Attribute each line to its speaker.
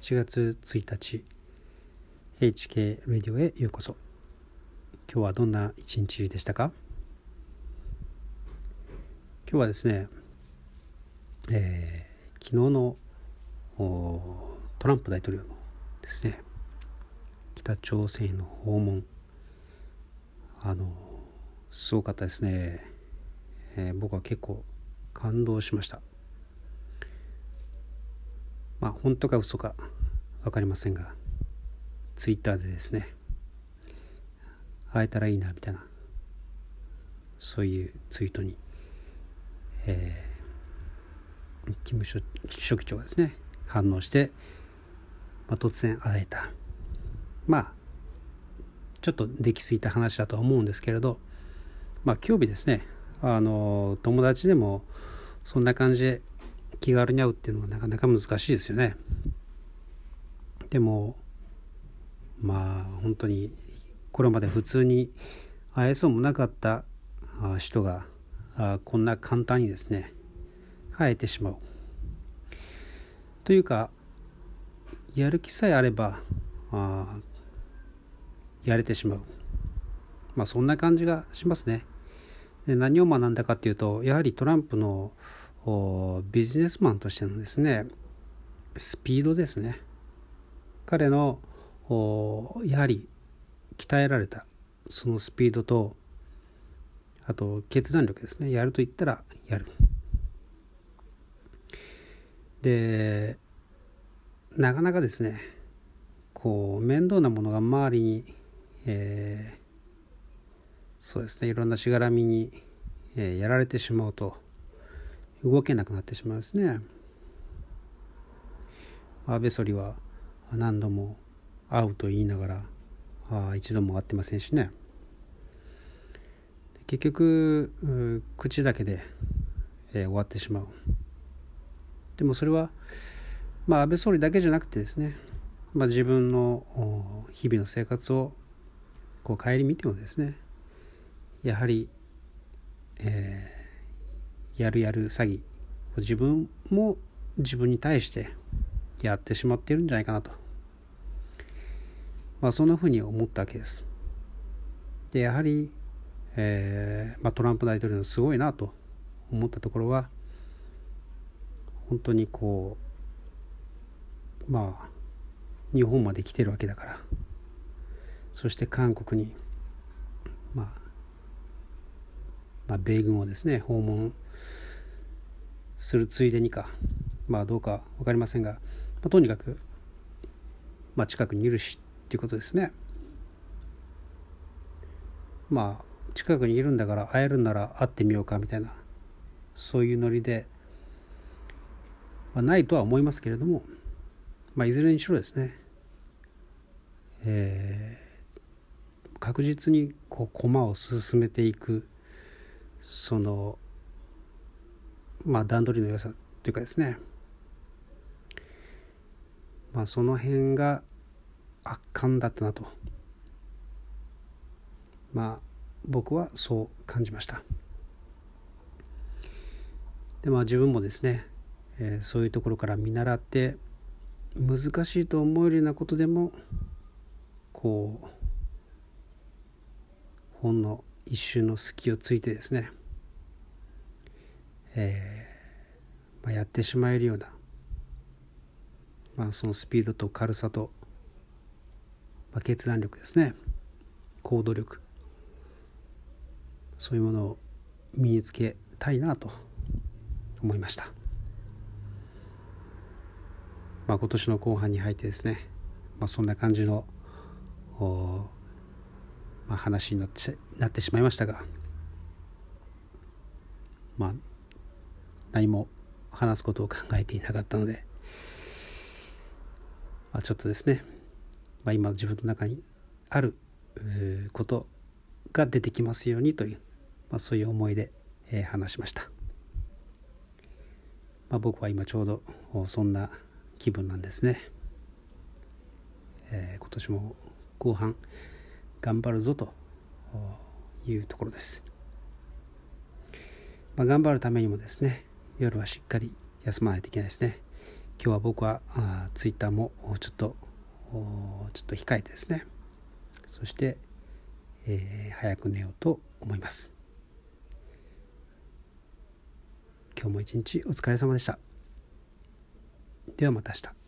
Speaker 1: 7月1日 HK ラディオへようこそ。今日はどんな一日でしたか？今日はですね、えー、昨日のトランプ大統領のですね北朝鮮への訪問。あのすごかったですね、えー、僕は結構感動しました。まあ本当か嘘か分かりませんがツイッターでですね会えたらいいなみたいなそういうツイートに、えー、キム書記長がですね反応して、まあ、突然会えた。まあちょっと出来すぎた話だとは思うんですけれどまあ今日日ですねあの友達でもそんな感じで気軽に会うっていうのはなかなか難しいですよね。でもまあ本当にこれまで普通に会えそうもなかった人がこんな簡単にですね会えてしまう。というかやる気さえあればあやれてしまう。まあそんな感じがしますね。で何を学んだかっていうとやはりトランプのビジネスマンとしてのですねスピードですね。彼のやはり鍛えられたそのスピードとあと決断力ですね。やると言ったらやる。でなかなかですねこう面倒なものが周りに、えー、そうですね。いろんなしがらみに、えー、やられてしまうと動けなくなってしまうんですね。安倍総理は何度も会うと言いながらあ一度も会ってませんしね結局口だけで、えー、終わってしまうでもそれは、まあ、安倍総理だけじゃなくてですね、まあ、自分の日々の生活をこう顧みてもですねやはり、えーやるやる詐欺。自分も自分に対してやってしまっているんじゃないかなと、まあ、そんなふうに思ったわけです。でやはり、えーまあ、トランプ大統領のすごいなと思ったところは本当にこうまあ日本まで来てるわけだから。そして韓国に、まあ、まあ米軍をですね訪問するついでにか。まあどうか分かりませんが、まあ、とにかく、まあ、近くにいるしっていうことですね。まあ近くにいるんだから会えるんなら会ってみようかみたいなそういうノリで、まあ、ないとは思いますけれども、まあ、いずれにしろですね、えー、確実にこう駒を進めていくそのまあ、段取りの良さというかですね、まあ、その辺が圧巻だったなと。まあ僕はそう感じました。でまあ自分もですね、えー、そういうところから見習って難しいと思えるようなことでもこうほんの一瞬の隙をついてですねえー、まあ、やってしまえるような、まあ、そのスピードと軽さと、まあ、決断力ですね。行動力。そういうものを身につけたいなと思いました、まあ、今年の後半に入ってですね、まあ、そんな感じのまあ、話になってなってしまいましたがまあ何も話すことを考えていなかったので、まあ、ちょっとですね、まあ、今自分の中にあることが出てきますようにという、まあ、そういう思いで、えー、話しました、まあ、僕は今ちょうどそんな気分なんですね、えー、今年も後半頑張るぞというところです、まあ、頑張るためにもですね夜はしっかり休まないといけないですね。今日は僕はあツイッターもちょっとちょっと控えてですね。そして、えー、早く寝ようと思います。今日も一日お疲れ様でした。ではまた明日。